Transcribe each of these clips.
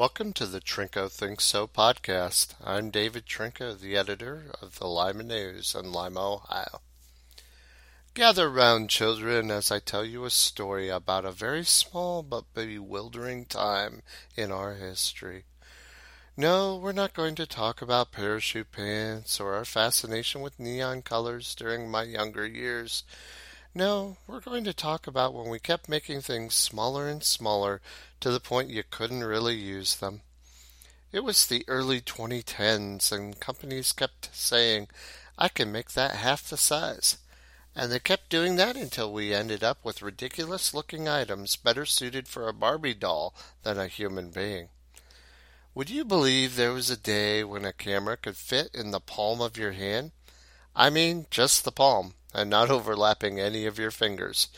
Welcome to the Trinko Thinks So podcast. I'm David Trinko, the editor of the Lima News in Lima, Ohio. Gather round, children, as I tell you a story about a very small but bewildering time in our history. No, we're not going to talk about parachute pants or our fascination with neon colors during my younger years. No, we're going to talk about when we kept making things smaller and smaller to the point you couldn't really use them. It was the early 2010s, and companies kept saying, I can make that half the size. And they kept doing that until we ended up with ridiculous looking items better suited for a Barbie doll than a human being. Would you believe there was a day when a camera could fit in the palm of your hand? I mean, just the palm and not overlapping any of your fingers.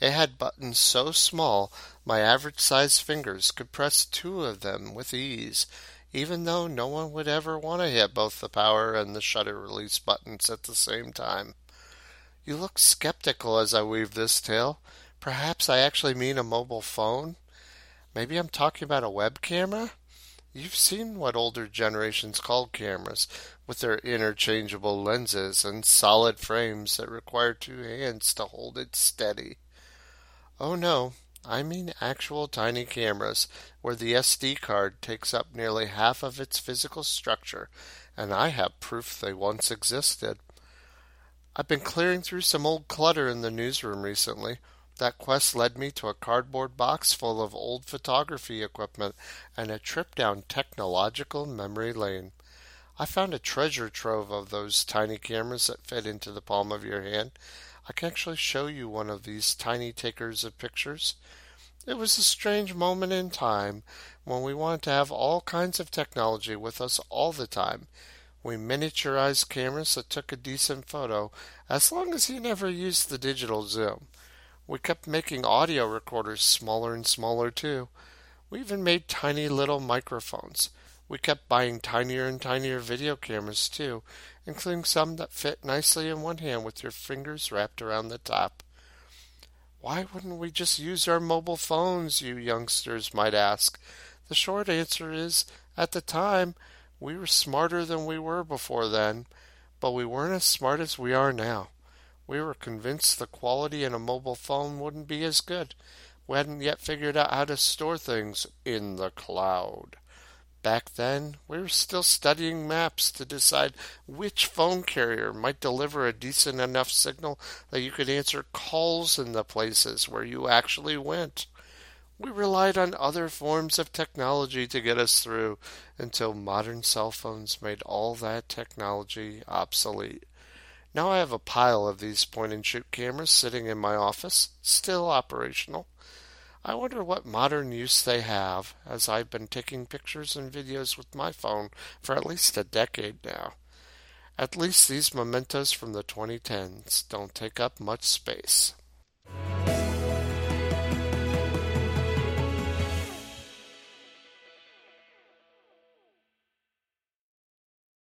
It had buttons so small my average sized fingers could press two of them with ease, even though no one would ever want to hit both the power and the shutter release buttons at the same time. You look skeptical as I weave this tale. Perhaps I actually mean a mobile phone? Maybe I'm talking about a web camera? You've seen what older generations called cameras, with their interchangeable lenses and solid frames that require two hands to hold it steady. Oh no, I mean actual tiny cameras, where the SD card takes up nearly half of its physical structure, and I have proof they once existed. I've been clearing through some old clutter in the newsroom recently. That quest led me to a cardboard box full of old photography equipment and a trip down technological memory lane. I found a treasure trove of those tiny cameras that fit into the palm of your hand. I can actually show you one of these tiny takers of pictures. It was a strange moment in time when we wanted to have all kinds of technology with us all the time. We miniaturized cameras that took a decent photo as long as you never used the digital zoom. We kept making audio recorders smaller and smaller too. We even made tiny little microphones. We kept buying tinier and tinier video cameras too, including some that fit nicely in one hand with your fingers wrapped around the top. Why wouldn't we just use our mobile phones, you youngsters might ask? The short answer is, at the time, we were smarter than we were before then, but we weren't as smart as we are now. We were convinced the quality in a mobile phone wouldn't be as good. We hadn't yet figured out how to store things in the cloud. Back then, we were still studying maps to decide which phone carrier might deliver a decent enough signal that you could answer calls in the places where you actually went. We relied on other forms of technology to get us through until modern cell phones made all that technology obsolete. Now I have a pile of these point and shoot cameras sitting in my office, still operational. I wonder what modern use they have, as I've been taking pictures and videos with my phone for at least a decade now. At least these mementos from the 2010s don't take up much space.